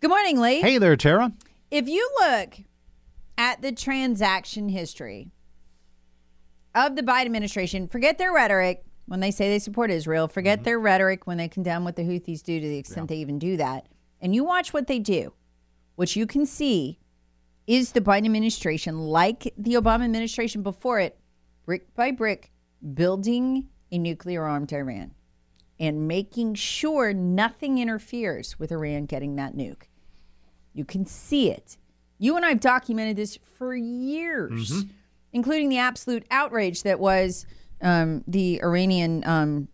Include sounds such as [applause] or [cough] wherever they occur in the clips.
Good morning, Lee. Hey there, Tara. If you look at the transaction history of the Biden administration, forget their rhetoric when they say they support Israel, forget mm-hmm. their rhetoric when they condemn what the Houthis do to the extent they even do that, and you watch what they do, what you can see is the Biden administration, like the Obama administration before it, brick by brick, building a nuclear armed Iran and making sure nothing interferes with Iran getting that nuke. You can see it. You and I have documented this for years, including the absolute outrage that was um, the Iranian, um,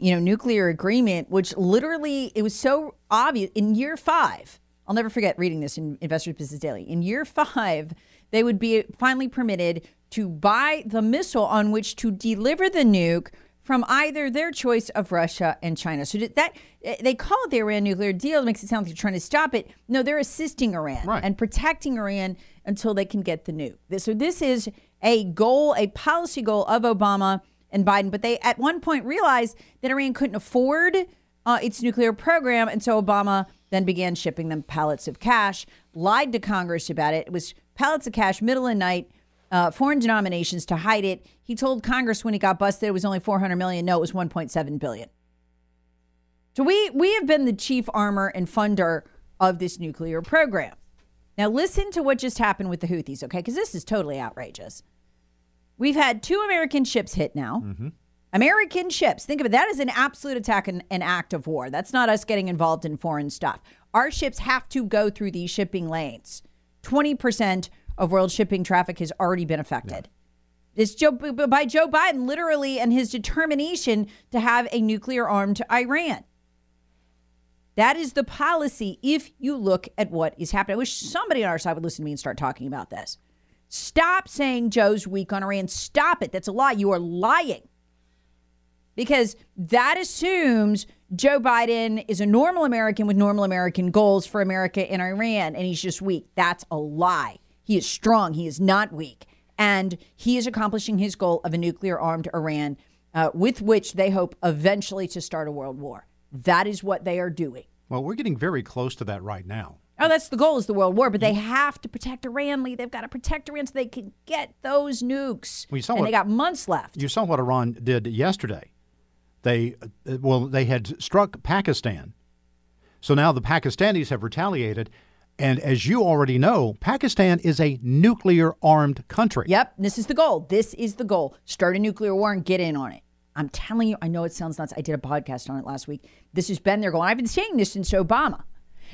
you know, nuclear agreement, which literally it was so obvious in year five. I'll never forget reading this in Investors Business Daily. In year five, they would be finally permitted to buy the missile on which to deliver the nuke from either their choice of Russia and China. So that they call it the Iran nuclear deal. It makes it sound like they're trying to stop it. No, they're assisting Iran Right. and protecting Iran until they can get the nuke. So this is a goal, a policy goal of Obama and Biden. But they at one point realized that Iran couldn't afford uh, its nuclear program, and so Obama then began shipping them pallets of cash. Lied to Congress about it. It was pallets of cash, middle of night uh, foreign denominations to hide it. He told Congress when he got busted it was only 400 million. No, it was 1.7 billion. So we we have been the chief armor and funder of this nuclear program. Now listen to what just happened with the Houthis, okay? Because this is totally outrageous. We've had two American ships hit now. American ships. Think of it. That is an absolute attack and an act of war. That's not us getting involved in foreign stuff. Our ships have to go through these shipping lanes. 20% of world shipping traffic has already been affected. It's Joe, by Joe Biden, literally, and his determination to have a nuclear armed Iran. That is the policy if you look at what is happening. I wish somebody on our side would listen to me and start talking about this. Stop saying Joe's weak on Iran. Stop it. That's a lie. You are lying. Because that assumes Joe Biden is a normal American with normal American goals for America and Iran, and he's just weak. That's a lie. He is strong. He is not weak. And he is accomplishing his goal of a nuclear armed Iran uh, with which they hope eventually to start a world war. That is what they are doing. Well, we're getting very close to that right now. Oh, that's the goal is the world war, but they have to protect Iran, Lee. They've got to protect Iran so they can get those nukes. Well, saw and what- they got months left. You saw what Iran did yesterday. They, uh, well, they had struck Pakistan. So now the Pakistanis have retaliated. And as you already know, Pakistan is a nuclear armed country. Yep, this is the goal. This is the goal. Start a nuclear war and get in on it. I'm telling you, I know it sounds nuts. I did a podcast on it last week. This has been their goal. I've been saying this since Obama.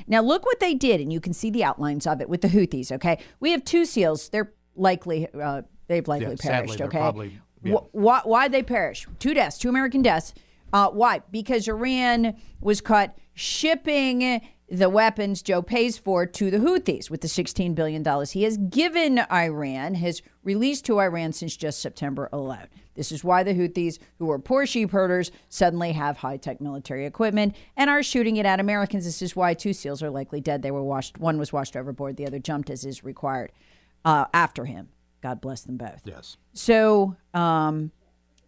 Now, look what they did, and you can see the outlines of it with the Houthis, okay? We have two SEALs. They're likely, uh, they've likely Yeah, perished, they're okay? probably- yeah. Wh- why, why'd they perish? Two deaths, two American deaths. Uh, why? Because Iran was caught shipping the weapons Joe pays for to the Houthis with the $16 billion he has given Iran, has released to Iran since just September alone. This is why the Houthis, who are poor sheep herders, suddenly have high tech military equipment and are shooting it at Americans. This is why two SEALs are likely dead. They were washed, one was washed overboard, the other jumped as is required uh, after him. God bless them both. Yes. So, um,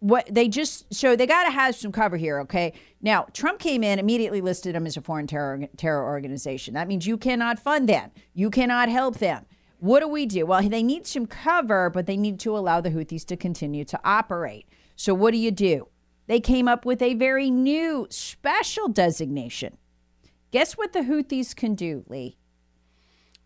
what they just so they got to have some cover here, okay? Now, Trump came in immediately listed them as a foreign terror terror organization. That means you cannot fund them, you cannot help them. What do we do? Well, they need some cover, but they need to allow the Houthis to continue to operate. So, what do you do? They came up with a very new special designation Guess what the Houthis can do, Lee?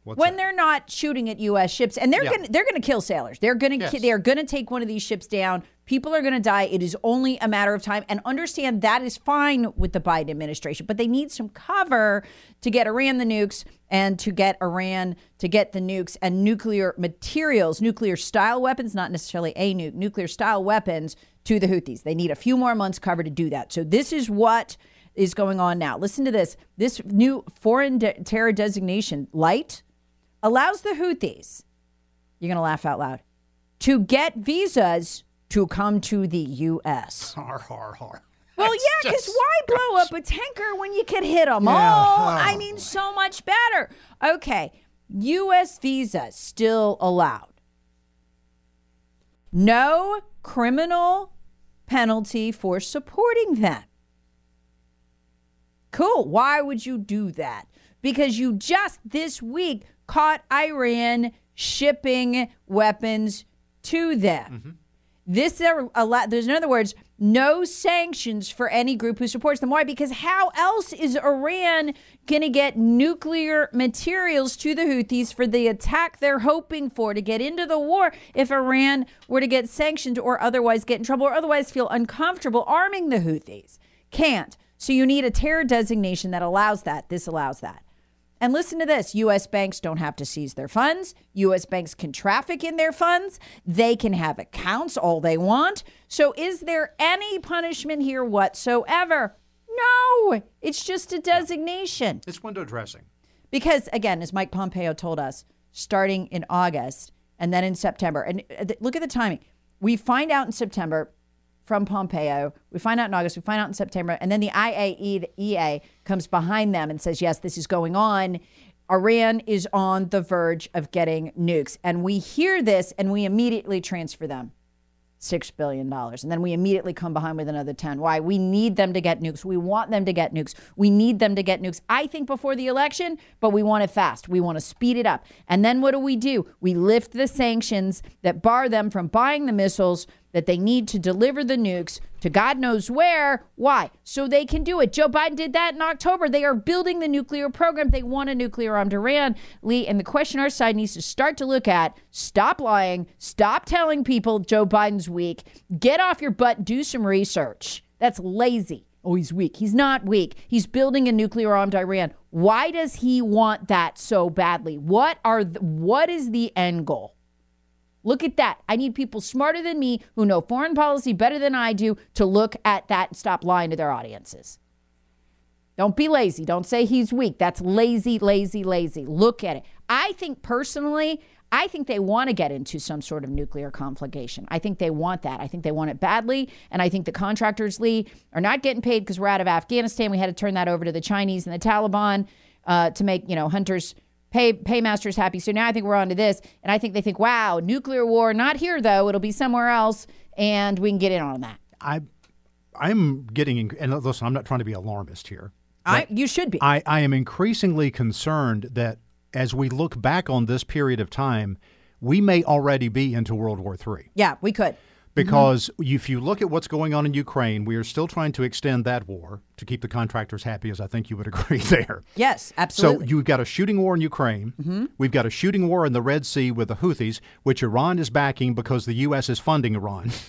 What's when that? they're not shooting at U.S. ships, and they're Yeah. gonna they're gonna kill sailors. They're gonna ki- they're gonna take one of these ships down. People are gonna die. It is only a matter of time. And understand that is fine with the Biden administration, but they need some cover to get Iran the nukes and to get Iran to get the nukes and nuclear materials, nuclear style weapons, not necessarily a nuke, nuclear style weapons to the Houthis. They need a few more months cover to do that. So this is what is going on now. Listen to this. This new foreign de- terror designation, light, allows the Houthis, you're going to laugh out loud, to get visas to come to the U.S. [laughs] Har, har, har. Well, yeah, because why blow up a tanker when you can hit them Yeah. all? Oh, I mean, so much better. Okay, U.S. visas still allowed. No criminal penalty for supporting them. Cool. Why would you do that? Because you just this week caught Iran shipping weapons to them. Mm-hmm. This are a lot. There's in other words, no sanctions for any group who supports them. Why? Because how else is Iran going to get nuclear materials to the Houthis for the attack they're hoping for to get into the war if Iran were to get sanctioned or otherwise get in trouble or otherwise feel uncomfortable arming the Houthis? Can't. So you need a terror designation that allows that. This allows that. And listen to this U.S. banks don't have to seize their funds. U.S. banks can traffic in their funds. They can have accounts all they want. So, is there any punishment here whatsoever? No, it's just a designation. It's window dressing. Because, again, as Mike Pompeo told us, starting in August and then in September, and uh, look at the timing. We find out in September from Pompeo, we find out in August, we find out in September, and then the IAEA the EA comes behind them and says, yes, this is going on. Iran is on the verge of getting nukes. And we hear this and we immediately transfer them. six billion dollars, and then we immediately come behind with another ten. Why? We need them to get nukes. We want them to get nukes. We need them to get nukes. I think before the election, but we want it fast. We want to speed it up. And then what do we do? We lift the sanctions that bar them from buying the missiles that they need to deliver the nukes to God knows where. Why? So they can do it. Joe Biden did that in October. They are building the nuclear program. They want a nuclear armed Iran, Lee. And the question our side needs to start to look at stop lying, stop telling people Joe Biden's weak, get off your butt, do some research. That's lazy. Oh, he's weak. He's not weak. He's building a nuclear armed Iran. Why does he want that so badly? What are the, what is the end goal? Look at that. I need people smarter than me who know foreign policy better than I do to look at that and stop lying to their audiences. Don't be lazy. Don't say he's weak. That's lazy, lazy, lazy. Look at it. I think personally, I think they want to get into some sort of nuclear conflagration. I think they want that. I think they want it badly. And I think the contractors, Lee, are not getting paid because we're out of Afghanistan. We had to turn that over to the Chinese and the Taliban uh, to make, you know, hunters pay paymasters happy. So now I think we're on to this. And I think they think, wow, nuclear war, not here though. It'll be somewhere else. And we can get in on that. I, I'm getting, and listen, I'm not trying to be alarmist here. I, you should be. I, I am increasingly concerned that as we look back on this period of time, we may already be into World War III. yeah, we could. Because if you look at what's going on in Ukraine, we are still trying to extend that war to keep the contractors happy, as I think you would [laughs] agree there. Yes, absolutely. So you've got a shooting war in Ukraine. We've got a shooting war in the Red Sea with the Houthis, which Iran is backing because the U.S. is funding Iran. [laughs]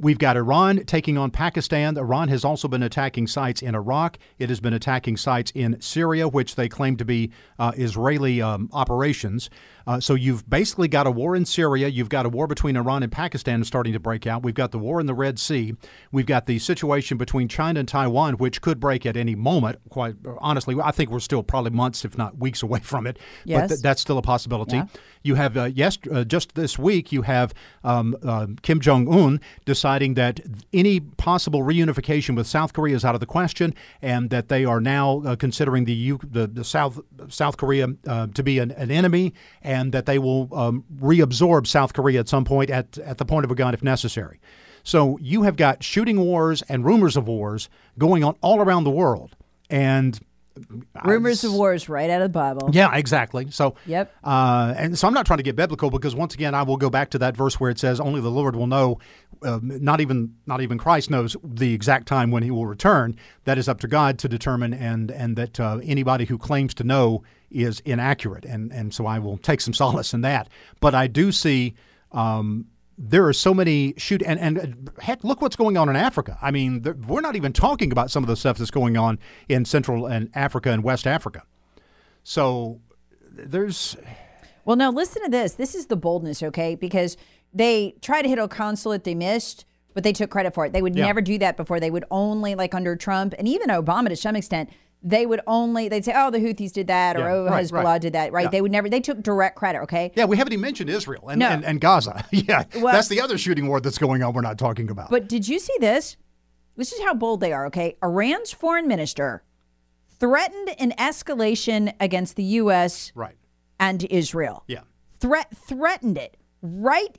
We've got Iran taking on Pakistan. Iran has also been attacking sites in Iraq. It has been attacking sites in Syria, which they claim to be uh, Israeli um, operations. Uh, so you've basically got a war in Syria. You've got a war between Iran and Pakistan starting to break out. We've got the war in the Red Sea. We've got the situation between China and Taiwan, which could break at any moment. Quite honestly, I think we're still probably months, if not weeks, [laughs] away from it. Yes. But th- that's still a possibility. Yeah. You have uh, yes, uh, just this week you have um, uh, Kim Jong Un deciding that any possible reunification with South Korea is out of the question, and that they are now uh, considering the, U- the the South South Korea uh, to be an, an enemy, and that they will um, reabsorb South Korea at some point at at the point of a gun if necessary. So you have got shooting wars and rumors of wars going on all around the world, and Rumors of wars right out of the Bible. Yeah, exactly. So, Yep. Uh, and so I'm not trying to get biblical because once again, I will go back to that verse where it says, "Only the Lord will know." Uh, not even not even Christ knows the exact time when He will return. That is up to God to determine, and and that uh, anybody who claims to know is inaccurate. And and so I will take some [laughs] solace in that. But I do see. Um, there are so many shoot and, and uh, heck look what's going on in africa i mean there, we're not even talking about some of the stuff that's going on in central and africa and west africa so there's Well, now listen to this. This is the boldness, okay? Because they tried to hit a consulate they missed, but they took credit for it. They would Yeah. never do that before. They would only, like under Trump and even Obama to some extent, they would only, they'd say, oh, the Houthis did that or Yeah, oh, right, Hezbollah right. did that, right? Yeah. They would never, they took direct credit, okay? yeah we haven't even mentioned israel and, No. and, and gaza [laughs] yeah Well- that's the other shooting war that's going on we're not talking about But did you see this? This is how bold they are, okay? Iran's foreign minister threatened an escalation against the U.S. right and Israel. yeah threat threatened it right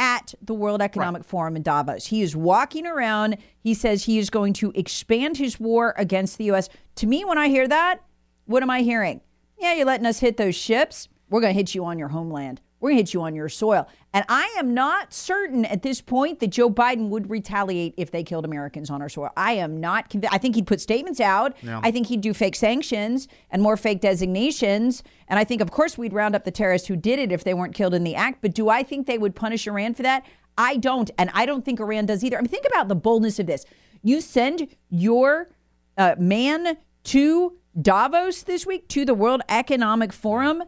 at the World Economic Forum in Davos. He is walking around. He says he is going to expand his war against the U.S. To me, when I hear that, what am I hearing? Yeah, you're letting us hit those ships. We're going to hit you on your homeland. We're going to hit you on your soil. And I am not certain at this point that Joe Biden would retaliate if they killed Americans on our soil. I am not convinced. I think he'd put statements out. I think he'd do fake sanctions and more fake designations. And I think, of course, we'd round up the terrorists who did it if they weren't killed in the act. But do I think they would punish Iran for that? I don't. And I don't think Iran does either. I mean, think about the boldness of this. You send your uh, man to Davos this week, to the World Economic Forum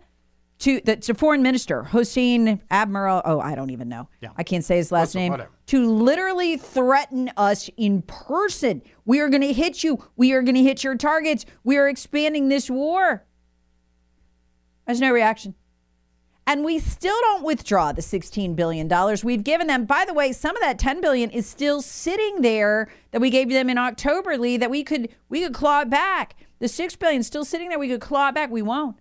to that's a foreign minister, Hossein Admiral. Oh, I don't even know. Yeah. I can't say his last What's- name. whatever. To literally threaten us in person. We are going to hit you. We are going to hit your targets. We are expanding this war. There's no reaction. And we still don't withdraw the $16 billion we've given them. By the way, some of that 10 billion is still sitting there that we gave them in October, Lee, that we could we could claw it back. The 6 billion is still sitting there. We could claw it back. We won't.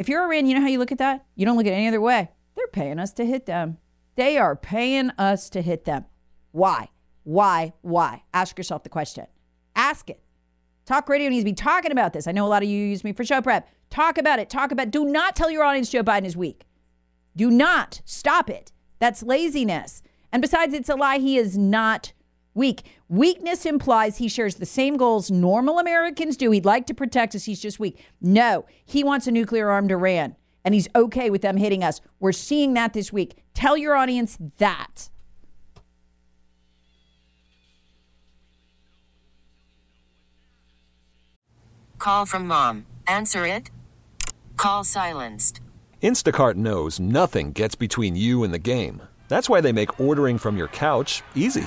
If you're Iran, you know how you look at that? You don't look at any other way. They're paying us to hit them. They are paying us to hit them. Why? Why? Why? Ask yourself the question. Ask it. Talk radio needs to be talking about this. I know a lot of you use me for show prep. Talk about it. Talk about it. Do not tell your audience Joe Biden is weak. Do not. Stop it. That's laziness. And besides, it's a lie. He is not weak. Weakness implies he shares the same goals normal Americans do. He'd like to protect us. He's just weak. No, he wants a nuclear armed Iran, and he's okay with them hitting us. We're seeing that this week. Tell your audience that. Call from mom. Answer it. Call silenced. Instacart knows nothing gets between you and the game. That's why they make ordering from your couch easy.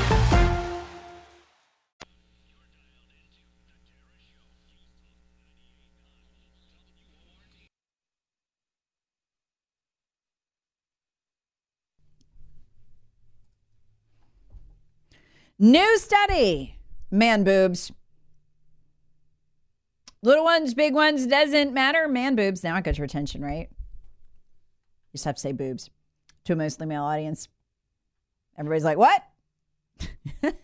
New study man boobs. Little ones, big ones, doesn't matter. Man boobs. Now I got your attention, right? You just have to say boobs to a mostly male audience. Everybody's like, what? [laughs]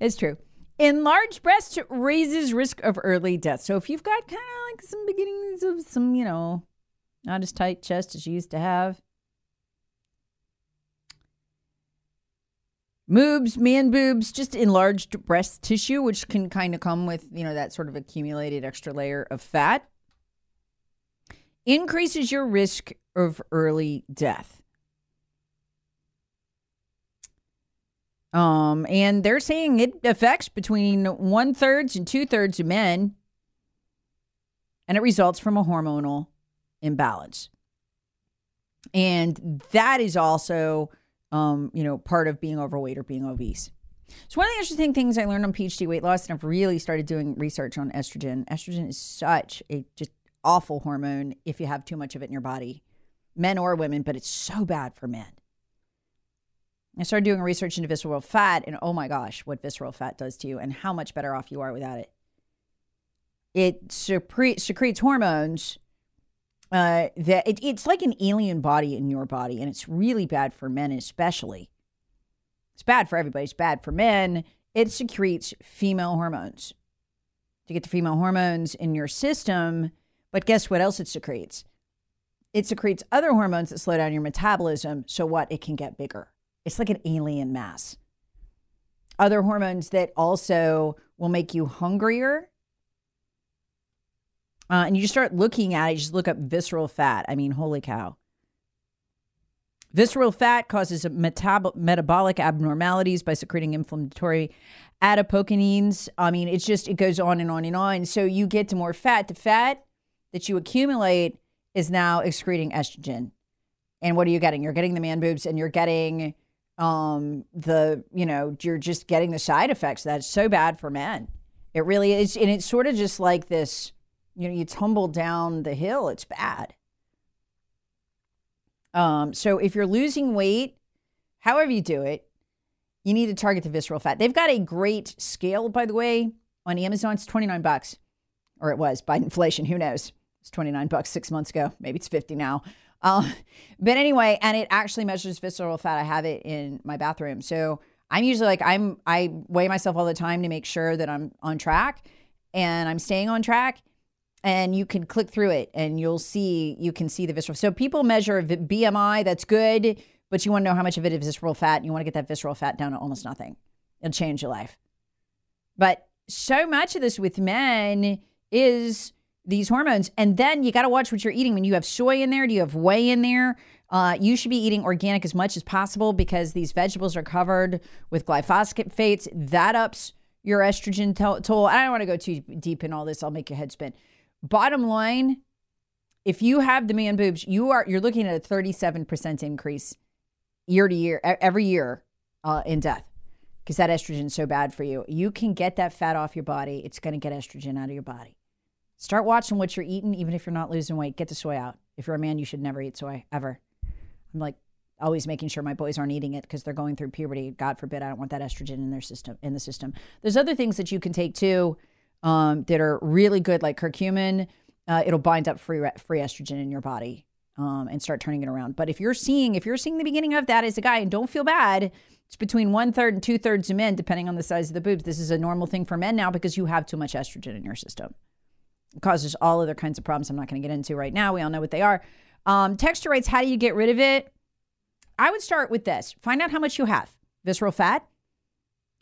It's true. Enlarged breast raises risk of early death. So if you've got kind of like some beginnings of some, you know, not as tight chest as you used to have, moobs, man boobs, just enlarged breast tissue, which can kind of come with, you know, that sort of accumulated extra layer of fat, increases your risk of early death. Um, and they're saying it affects between one thirds and two thirds of men, and it results from a hormonal imbalance. And that is also, um, you know, part of being overweight or being obese. So one of the interesting things I learned on PhD weight loss, and I've really started doing research on estrogen. Estrogen is such a just awful hormone if you have too much of it in your body, men or women, but it's so bad for men. I started doing research into visceral fat, and oh my gosh, what visceral fat does to you, and how much better off you are without it. It secre- secretes hormones uh, that it, it's like an alien body in your body, and it's really bad for men, especially. It's bad for everybody. It's bad for men. It secretes female hormones. To get the female hormones in your system, but guess what else it secretes? It secretes other hormones that slow down your metabolism. So what? It can get bigger. It's like an alien mass. Other hormones that also will make you hungrier. Uh, and you start looking at it, you just look up visceral fat. I mean, holy cow. Visceral fat causes metab- metabolic abnormalities by secreting inflammatory adipokines. I mean, it's just, it goes on and on and on. So you get to more fat. The fat that you accumulate is now excreting estrogen. And what are you getting? You're getting the man boobs and you're getting um, the, you know, you're just getting the side effects. That's so bad for men. It really is. And it's sort of just like this, you know, you tumble down the hill, it's bad. Um, so if you're losing weight, however you do it, you need to target the visceral fat. They've got a great scale, by the way, on Amazon. It's 29 bucks, or it was by inflation. Who knows? It's 29 bucks six months ago. Maybe it's 50 now. Uh, [laughs] but anyway, and it actually measures visceral fat. I have it in my bathroom. So I'm usually like, I'm, I weigh myself all the time to make sure that I'm on track and I'm staying on track. And you can click through it and you'll see, you can see the visceral. So people measure BMI, that's good, but you want to know how much of it is visceral fat. And you want to get that visceral fat down to almost nothing. It'll change your life. But so much of this with men is these hormones. And then you got to watch what you're eating. When you have soy in there, do you have whey in there? Uh, you should be eating organic as much as possible because these vegetables are covered with glyphosates. That ups your estrogen toll. I don't want to go too deep in all this. I'll make your head spin. Bottom line, if you have the man boobs, you are you're looking at a 37% increase year to year, every year uh, in death because that estrogen is so bad for you. You can get that fat off your body. It's going to get estrogen out of your body. Start watching what you're eating, even if you're not losing weight. Get the soy out. If you're a man, you should never eat soy ever. I'm like always making sure my boys aren't eating it because they're going through puberty. God forbid, I don't want that estrogen in their system. In the system, there's other things that you can take too um, that are really good, like curcumin. Uh, it'll bind up free free estrogen in your body um, and start turning it around. But if you're seeing if you're seeing the beginning of that as a guy, and don't feel bad, it's between one third and two thirds of men, depending on the size of the boobs. This is a normal thing for men now because you have too much estrogen in your system causes all other kinds of problems I'm not going to get into right now. We all know what they are. Um, texture rates, how do you get rid of it? I would start with this find out how much you have. Visceral fat.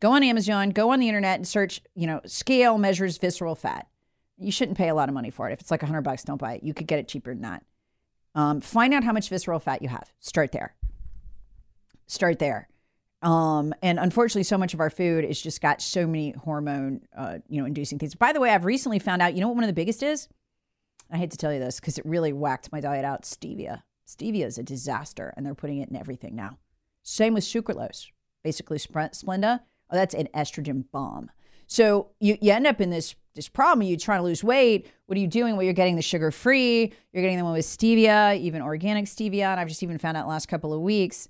Go on Amazon, go on the internet and search, you know, scale measures visceral fat. You shouldn't pay a lot of money for it. If it's like 100 bucks, don't buy it. You could get it cheaper than that. Um, find out how much visceral fat you have. Start there. Start there. Um, and unfortunately, so much of our food is just got so many hormone, uh, you know, inducing things. By the way, I've recently found out, you know what one of the biggest is? I hate to tell you this because it really whacked my diet out. Stevia. Stevia is a disaster, and they're putting it in everything now. Same with sucralose, basically Splenda. Oh, that's an estrogen bomb. So you, you end up in this this problem. You're trying to lose weight. What are you doing? Well, you're getting the sugar free. You're getting the one with stevia, even organic stevia. And I've just even found out last couple of weeks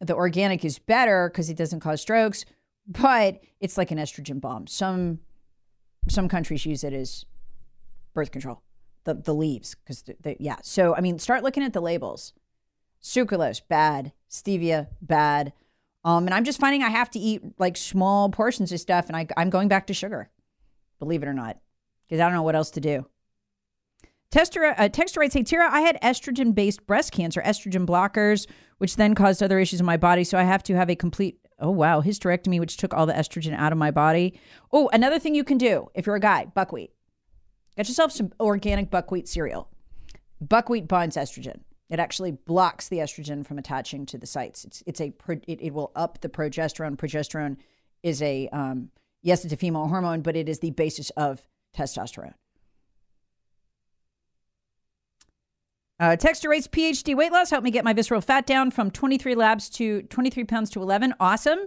the organic is better because it doesn't cause strokes, but it's like an estrogen bomb. Some some countries use it as birth control. The the leaves because yeah. So I mean, start looking at the labels. Sucralose bad, stevia bad. Um, and I'm just finding I have to eat like small portions of stuff, and I, I'm going back to sugar, believe it or not, because I don't know what else to do. Tester, uh, texter writes, Hey, Tara, I had estrogen based breast cancer, estrogen blockers, which then caused other issues in my body. So I have to have a complete, oh, wow, hysterectomy, which took all the estrogen out of my body. Oh, another thing you can do if you're a guy, buckwheat. Get yourself some organic buckwheat cereal. Buckwheat binds estrogen. It actually blocks the estrogen from attaching to the sites. It's it's a it, it will up the progesterone. Progesterone is a um, yes, it's a female hormone, but it is the basis of testosterone. Uh, Texter rates PhD weight loss helped me get my visceral fat down from 23 labs to 23 pounds to 11. Awesome.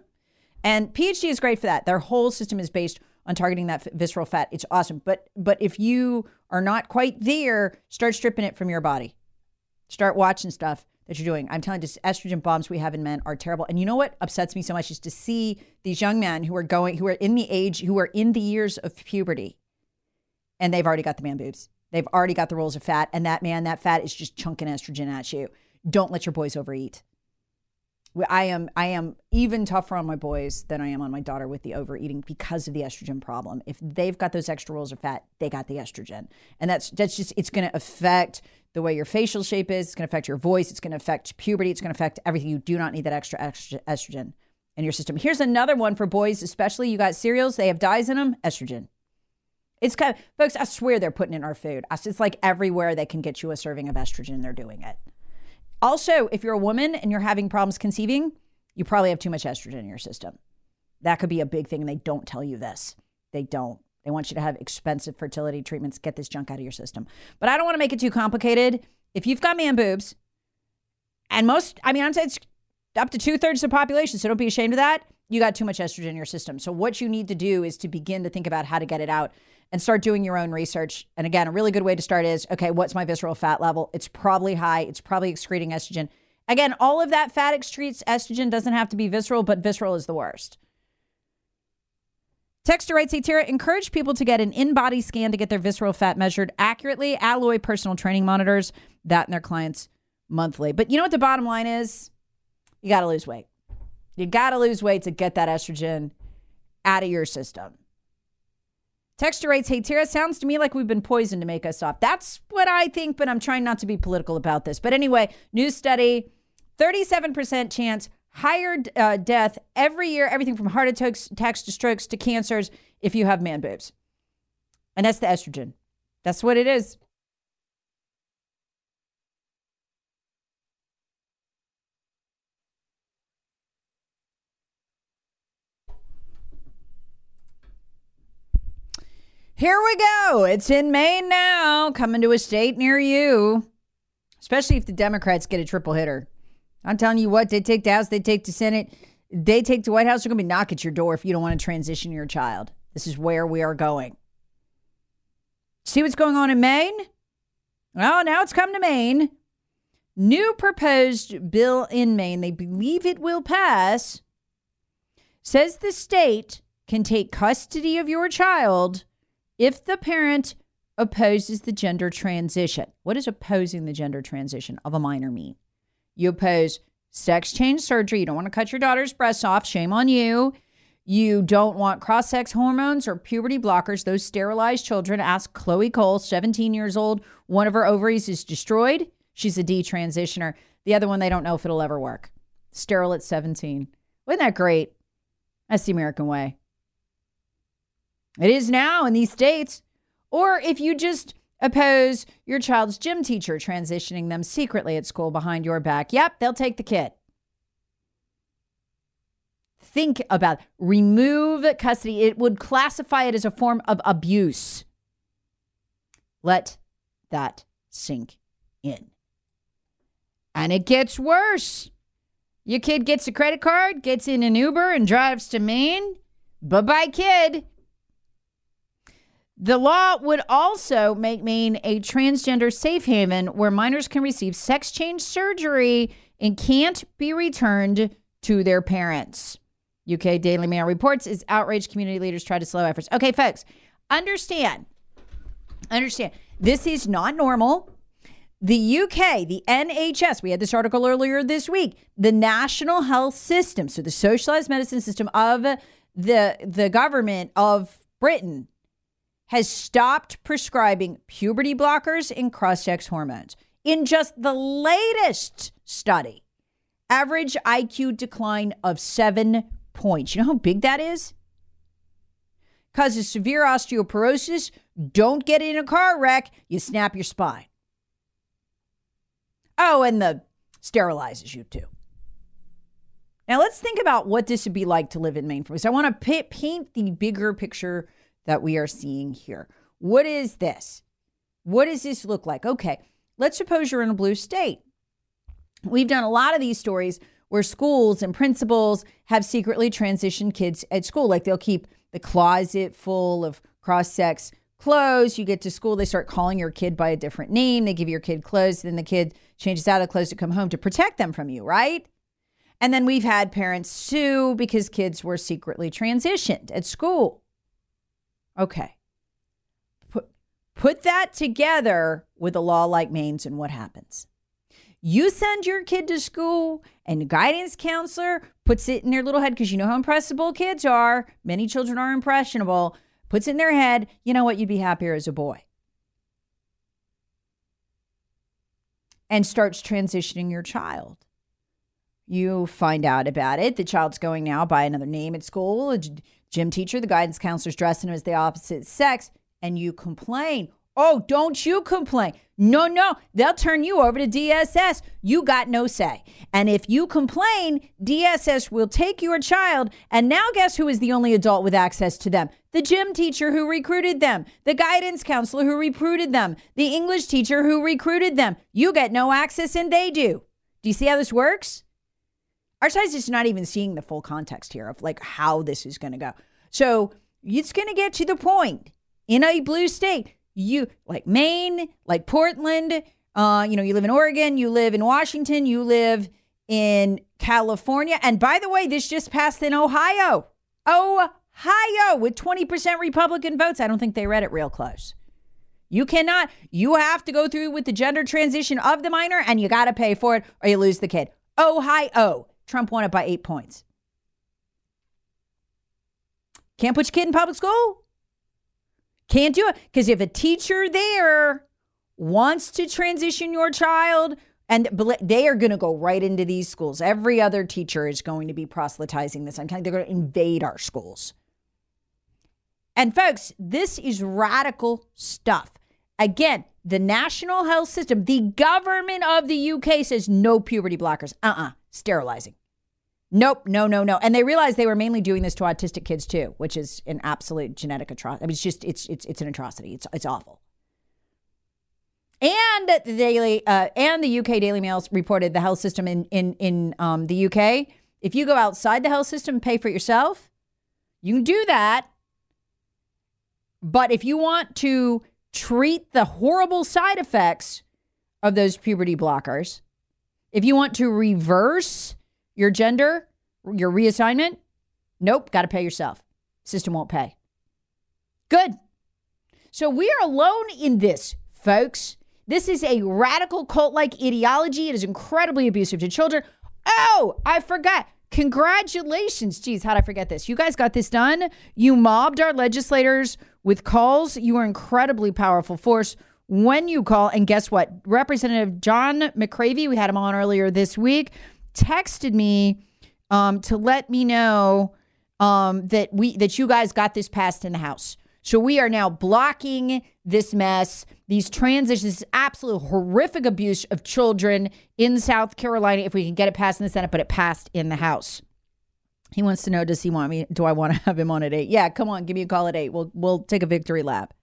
And PhD is great for that. Their whole system is based on targeting that visceral fat. It's awesome. But but if you are not quite there, start stripping it from your body. Start watching stuff that you're doing. I'm telling you, just estrogen bombs we have in men are terrible. And you know what upsets me so much is to see these young men who are going, who are in the age, who are in the years of puberty, and they've already got the man boobs. They've already got the rolls of fat, and that man, that fat is just chunking estrogen at you. Don't let your boys overeat. I am I am even tougher on my boys than I am on my daughter with the overeating because of the estrogen problem. If they've got those extra rolls of fat, they got the estrogen, and that's that's just it's going to affect the way your facial shape is. It's going to affect your voice. It's going to affect puberty. It's going to affect everything. You do not need that extra, estrogen in your system. Here's another one for boys, especially. You got cereals; they have dyes in them. Estrogen. It's kind of, folks, I swear they're putting in our food. It's like everywhere they can get you a serving of estrogen, they're doing it. Also, if you're a woman and you're having problems conceiving, you probably have too much estrogen in your system. That could be a big thing, and they don't tell you this. They don't. They want you to have expensive fertility treatments. Get this junk out of your system. But I don't want to make it too complicated. If you've got man boobs, and most, I mean, I'm saying it's up to two thirds of the population, so don't be ashamed of that. You got too much estrogen in your system. So, what you need to do is to begin to think about how to get it out and start doing your own research. And again, a really good way to start is okay, what's my visceral fat level? It's probably high, it's probably excreting estrogen. Again, all of that fat excretes estrogen, doesn't have to be visceral, but visceral is the worst. Texter writes, Hey, Tara, encourage people to get an InBody scan to get their visceral fat measured accurately. Alloy personal training monitors that and their clients monthly. But you know what the bottom line is? You got to lose weight. You got to lose weight to get that estrogen out of your system. Texture rates, hey, Tara, sounds to me like we've been poisoned to make us soft. That's what I think, but I'm trying not to be political about this. But anyway, new study 37% chance higher uh, death every year, everything from heart attacks, attacks to strokes to cancers if you have man boobs. And that's the estrogen. That's what it is. Here we go. It's in Maine now, coming to a state near you. Especially if the Democrats get a triple hitter. I'm telling you what, they take the House, they take the Senate, they take the White House, they're going to be knocking at your door if you don't want to transition your child. This is where we are going. See what's going on in Maine? Well, now it's come to Maine. New proposed bill in Maine, they believe it will pass, says the state can take custody of your child if the parent opposes the gender transition. What does opposing the gender transition of a minor mean? You oppose sex change surgery. You don't want to cut your daughter's breasts off. Shame on you. You don't want cross sex hormones or puberty blockers. Those sterilized children. Ask Chloe Cole, 17 years old. One of her ovaries is destroyed. She's a detransitioner. The other one, they don't know if it'll ever work. Sterile at 17. Wasn't that great? That's the American way. It is now in these states. Or if you just oppose your child's gym teacher transitioning them secretly at school behind your back, yep, they'll take the kid. Think about it. remove custody. It would classify it as a form of abuse. Let that sink in. And it gets worse. Your kid gets a credit card, gets in an Uber, and drives to Maine. Bye bye, kid. The law would also make Maine a transgender safe haven where minors can receive sex change surgery and can't be returned to their parents. UK Daily Mail reports as outraged community leaders try to slow efforts. Okay, folks, understand. Understand. This is not normal. The UK, the NHS, we had this article earlier this week, the National Health System, so the socialized medicine system of the, the government of Britain, has stopped prescribing puberty blockers and cross sex hormones. In just the latest study, average IQ decline of seven points. You know how big that is? Causes severe osteoporosis. Don't get in a car wreck, you snap your spine. Oh, and the sterilizes you too. Now let's think about what this would be like to live in Maine. Because I want to paint the bigger picture that we are seeing here. What is this? What does this look like? Okay, let's suppose you're in a blue state. We've done a lot of these stories where schools and principals have secretly transitioned kids at school. Like they'll keep the closet full of cross sex clothes. You get to school, they start calling your kid by a different name. They give your kid clothes, then the kid changes out of clothes to come home to protect them from you, right? And then we've had parents sue because kids were secretly transitioned at school. Okay. Put, put that together with a law like Maine's, and what happens? You send your kid to school, and the guidance counselor puts it in their little head because you know how impressible kids are. Many children are impressionable. Puts it in their head, you know what? You'd be happier as a boy. And starts transitioning your child. You find out about it. The child's going now by another name at school. A gym teacher, the guidance counselor's dressing him as the opposite sex, and you complain. Oh, don't you complain. No, no, they'll turn you over to DSS. You got no say. And if you complain, DSS will take your child. And now, guess who is the only adult with access to them? The gym teacher who recruited them, the guidance counselor who recruited them, the English teacher who recruited them. You get no access and they do. Do you see how this works? Our side's just not even seeing the full context here of like how this is going to go. So it's going to get to the point in a blue state you like Maine, like Portland, uh, you know, you live in Oregon, you live in Washington, you live in California. And by the way, this just passed in Ohio. Ohio with 20% Republican votes. I don't think they read it real close. You cannot, you have to go through with the gender transition of the minor and you got to pay for it or you lose the kid. Ohio. Trump won it by eight points. Can't put your kid in public school? Can't do it. Because if a teacher there wants to transition your child, and they are going to go right into these schools. Every other teacher is going to be proselytizing this. I'm telling you, they're going to invade our schools. And folks, this is radical stuff. Again, the national health system, the government of the UK says no puberty blockers. Uh uh-uh, uh, sterilizing. Nope, no, no, no. And they realized they were mainly doing this to autistic kids too, which is an absolute genetic atrocity. I mean, it's just it's it's it's an atrocity. It's it's awful. And the daily uh, and the UK Daily Mail reported the health system in in in um, the UK. If you go outside the health system and pay for it yourself, you can do that. But if you want to treat the horrible side effects of those puberty blockers, if you want to reverse your gender, your reassignment, nope, got to pay yourself. System won't pay. Good. So we are alone in this, folks. This is a radical cult like ideology. It is incredibly abusive to children. Oh, I forgot. Congratulations. Geez, how'd I forget this? You guys got this done. You mobbed our legislators with calls. You are incredibly powerful force when you call. And guess what? Representative John McCravy, we had him on earlier this week texted me um, to let me know um, that we that you guys got this passed in the House. So we are now blocking this mess, these transitions, absolute horrific abuse of children in South Carolina. If we can get it passed in the Senate, but it passed in the House. He wants to know: Does he want me? Do I want to have him on at eight? Yeah, come on, give me a call at eight. We'll we'll take a victory lap.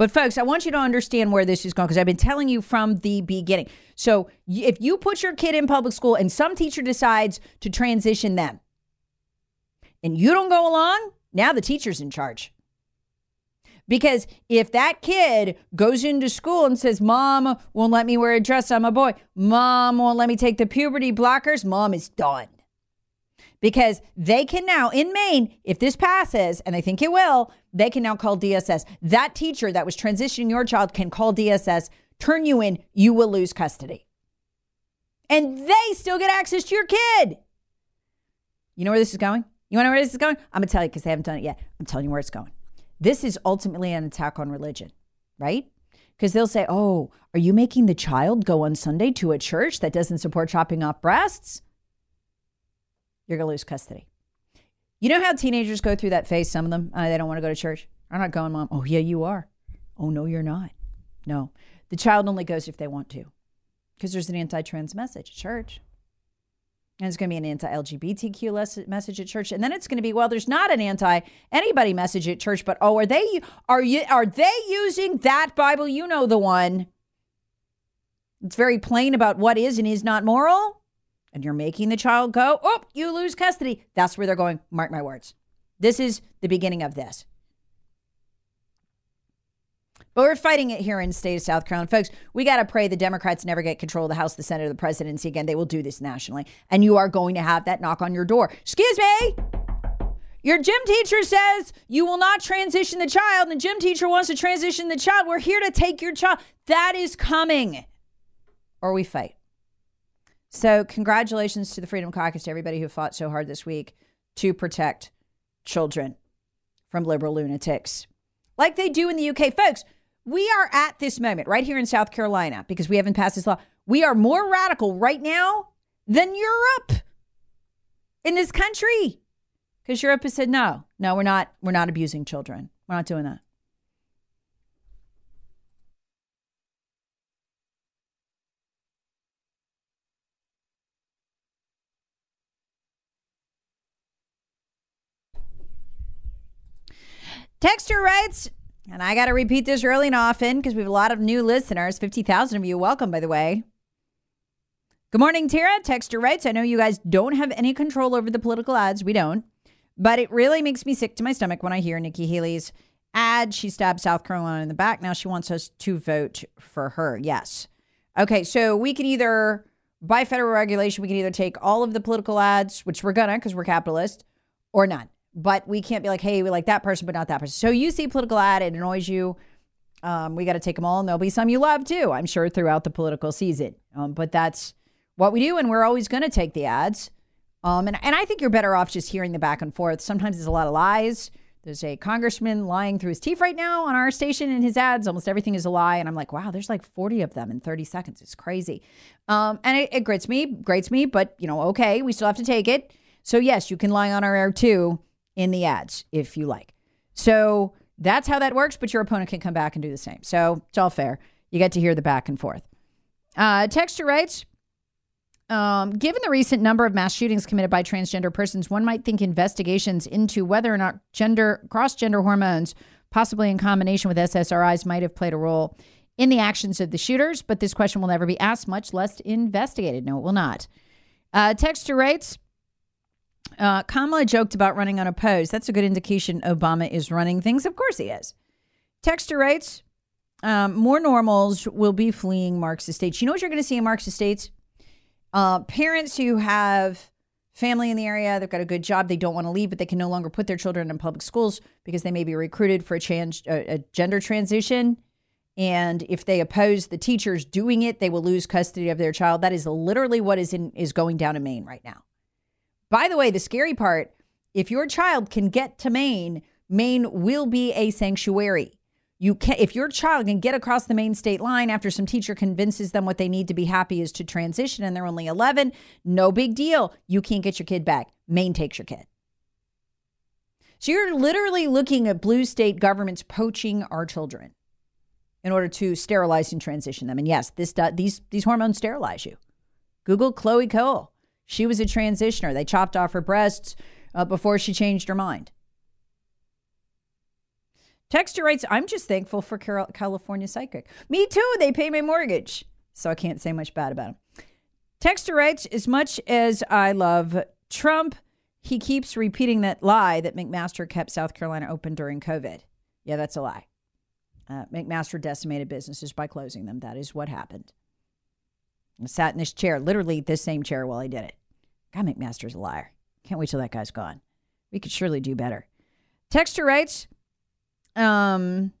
But folks, I want you to understand where this is going because I've been telling you from the beginning. So if you put your kid in public school and some teacher decides to transition them and you don't go along, now the teacher's in charge. Because if that kid goes into school and says, Mom won't let me wear a dress, I'm a boy. Mom won't let me take the puberty blockers, mom is done because they can now, in Maine, if this passes, and I think it will, they can now call DSS. That teacher that was transitioning your child can call DSS turn you in, you will lose custody. And they still get access to your kid. You know where this is going? You want to know where this is going? I'm going to tell you because they haven't done it yet. I'm telling you where it's going. This is ultimately an attack on religion, right? Because they'll say, oh, are you making the child go on Sunday to a church that doesn't support chopping off breasts? You're going to lose custody. You know how teenagers go through that phase, some of them, uh, they don't want to go to church? I'm not going, mom. Oh, yeah, you are. Oh, no, you're not. No. The child only goes if they want to because there's an anti trans message at church. And it's going to be an anti LGBTQ message at church. And then it's going to be, well, there's not an anti anybody message at church, but oh, are they are you are they using that Bible? You know the one. It's very plain about what is and is not moral. And you're making the child go, oh, you lose custody. That's where they're going. Mark my words. This is the beginning of this. But we're fighting it here in the state of South Carolina. Folks, we got to pray the Democrats never get control of the House, the Senate, or the presidency again. They will do this nationally. And you are going to have that knock on your door. Excuse me. Your gym teacher says you will not transition the child, and the gym teacher wants to transition the child. We're here to take your child. That is coming. Or we fight. So, congratulations to the Freedom Caucus, to everybody who fought so hard this week to protect children from liberal lunatics, like they do in the UK. Folks, we are at this moment right here in South Carolina because we haven't passed this law. We are more radical right now than Europe in this country because Europe has said no, no, we're not. We're not abusing children. We're not doing that. Texture writes, and I got to repeat this early and often because we have a lot of new listeners 50,000 of you. Welcome, by the way. Good morning, Tara. Texture writes, I know you guys don't have any control over the political ads. We don't. But it really makes me sick to my stomach when I hear Nikki Haley's ad. She stabbed South Carolina in the back. Now she wants us to vote for her. Yes. Okay, so we can either, by federal regulation, we can either take all of the political ads, which we're gonna because we're capitalist, or none but we can't be like, hey, we like that person, but not that person. So you see political ad, it annoys you. Um, we got to take them all, and there'll be some you love too, I'm sure, throughout the political season. Um, but that's what we do, and we're always going to take the ads. Um, and, and I think you're better off just hearing the back and forth. Sometimes there's a lot of lies. There's a congressman lying through his teeth right now on our station in his ads. Almost everything is a lie. And I'm like, wow, there's like 40 of them in 30 seconds. It's crazy. Um, and it, it grates me, grates me, but you know, okay, we still have to take it. So yes, you can lie on our air too in the ads if you like. So that's how that works, but your opponent can come back and do the same. So it's all fair. You get to hear the back and forth. Uh, Texture writes, um, given the recent number of mass shootings committed by transgender persons, one might think investigations into whether or not gender cross gender hormones, possibly in combination with SSRIs, might have played a role in the actions of the shooters. But this question will never be asked, much less investigated. No, it will not. Uh, Texture writes, uh, Kamala joked about running unopposed. That's a good indication Obama is running things. Of course he is. Texture writes, um, more normals will be fleeing Marxist states. You know what you're going to see in Marxist states? Uh, parents who have family in the area, they've got a good job, they don't want to leave, but they can no longer put their children in public schools because they may be recruited for a, change, a, a gender transition. And if they oppose the teachers doing it, they will lose custody of their child. That is literally what is in is going down in Maine right now. By the way, the scary part if your child can get to Maine, Maine will be a sanctuary. You can if your child can get across the Maine state line after some teacher convinces them what they need to be happy is to transition and they're only 11, no big deal. You can't get your kid back. Maine takes your kid. So you're literally looking at blue state governments poaching our children in order to sterilize and transition them. And yes, this these these hormones sterilize you. Google Chloe Cole. She was a transitioner. They chopped off her breasts uh, before she changed her mind. Texture writes, I'm just thankful for California Psychic. Me too. They pay my mortgage. So I can't say much bad about him. Texture writes, as much as I love Trump, he keeps repeating that lie that McMaster kept South Carolina open during COVID. Yeah, that's a lie. Uh, McMaster decimated businesses by closing them. That is what happened. I sat in this chair, literally this same chair while I did it. God, McMaster's a liar. Can't wait till that guy's gone. We could surely do better. Texture writes, um,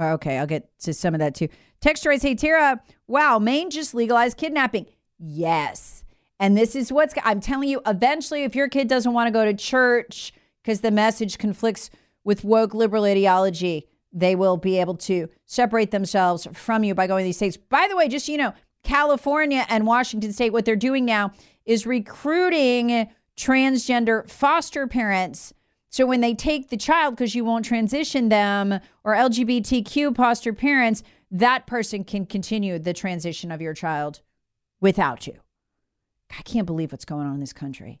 Okay, I'll get to some of that too. Text writes, Hey, Tara, wow, Maine just legalized kidnapping. Yes. And this is what's, I'm telling you, eventually, if your kid doesn't want to go to church because the message conflicts with woke liberal ideology, they will be able to separate themselves from you by going to these states. By the way, just so you know, California and Washington State, what they're doing now is recruiting transgender foster parents. So when they take the child, because you won't transition them, or LGBTQ foster parents, that person can continue the transition of your child without you. I can't believe what's going on in this country.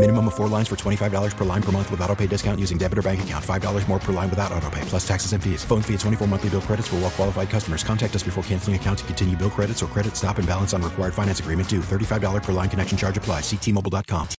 Minimum of four lines for $25 per line per month with auto pay discount using debit or bank account. $5 more per line without auto pay, plus taxes and fees. Phone fee at 24 monthly bill credits for well qualified customers. Contact us before canceling account to continue bill credits or credit stop and balance on required finance agreement due. $35 per line connection charge applies. Ctmobile.com.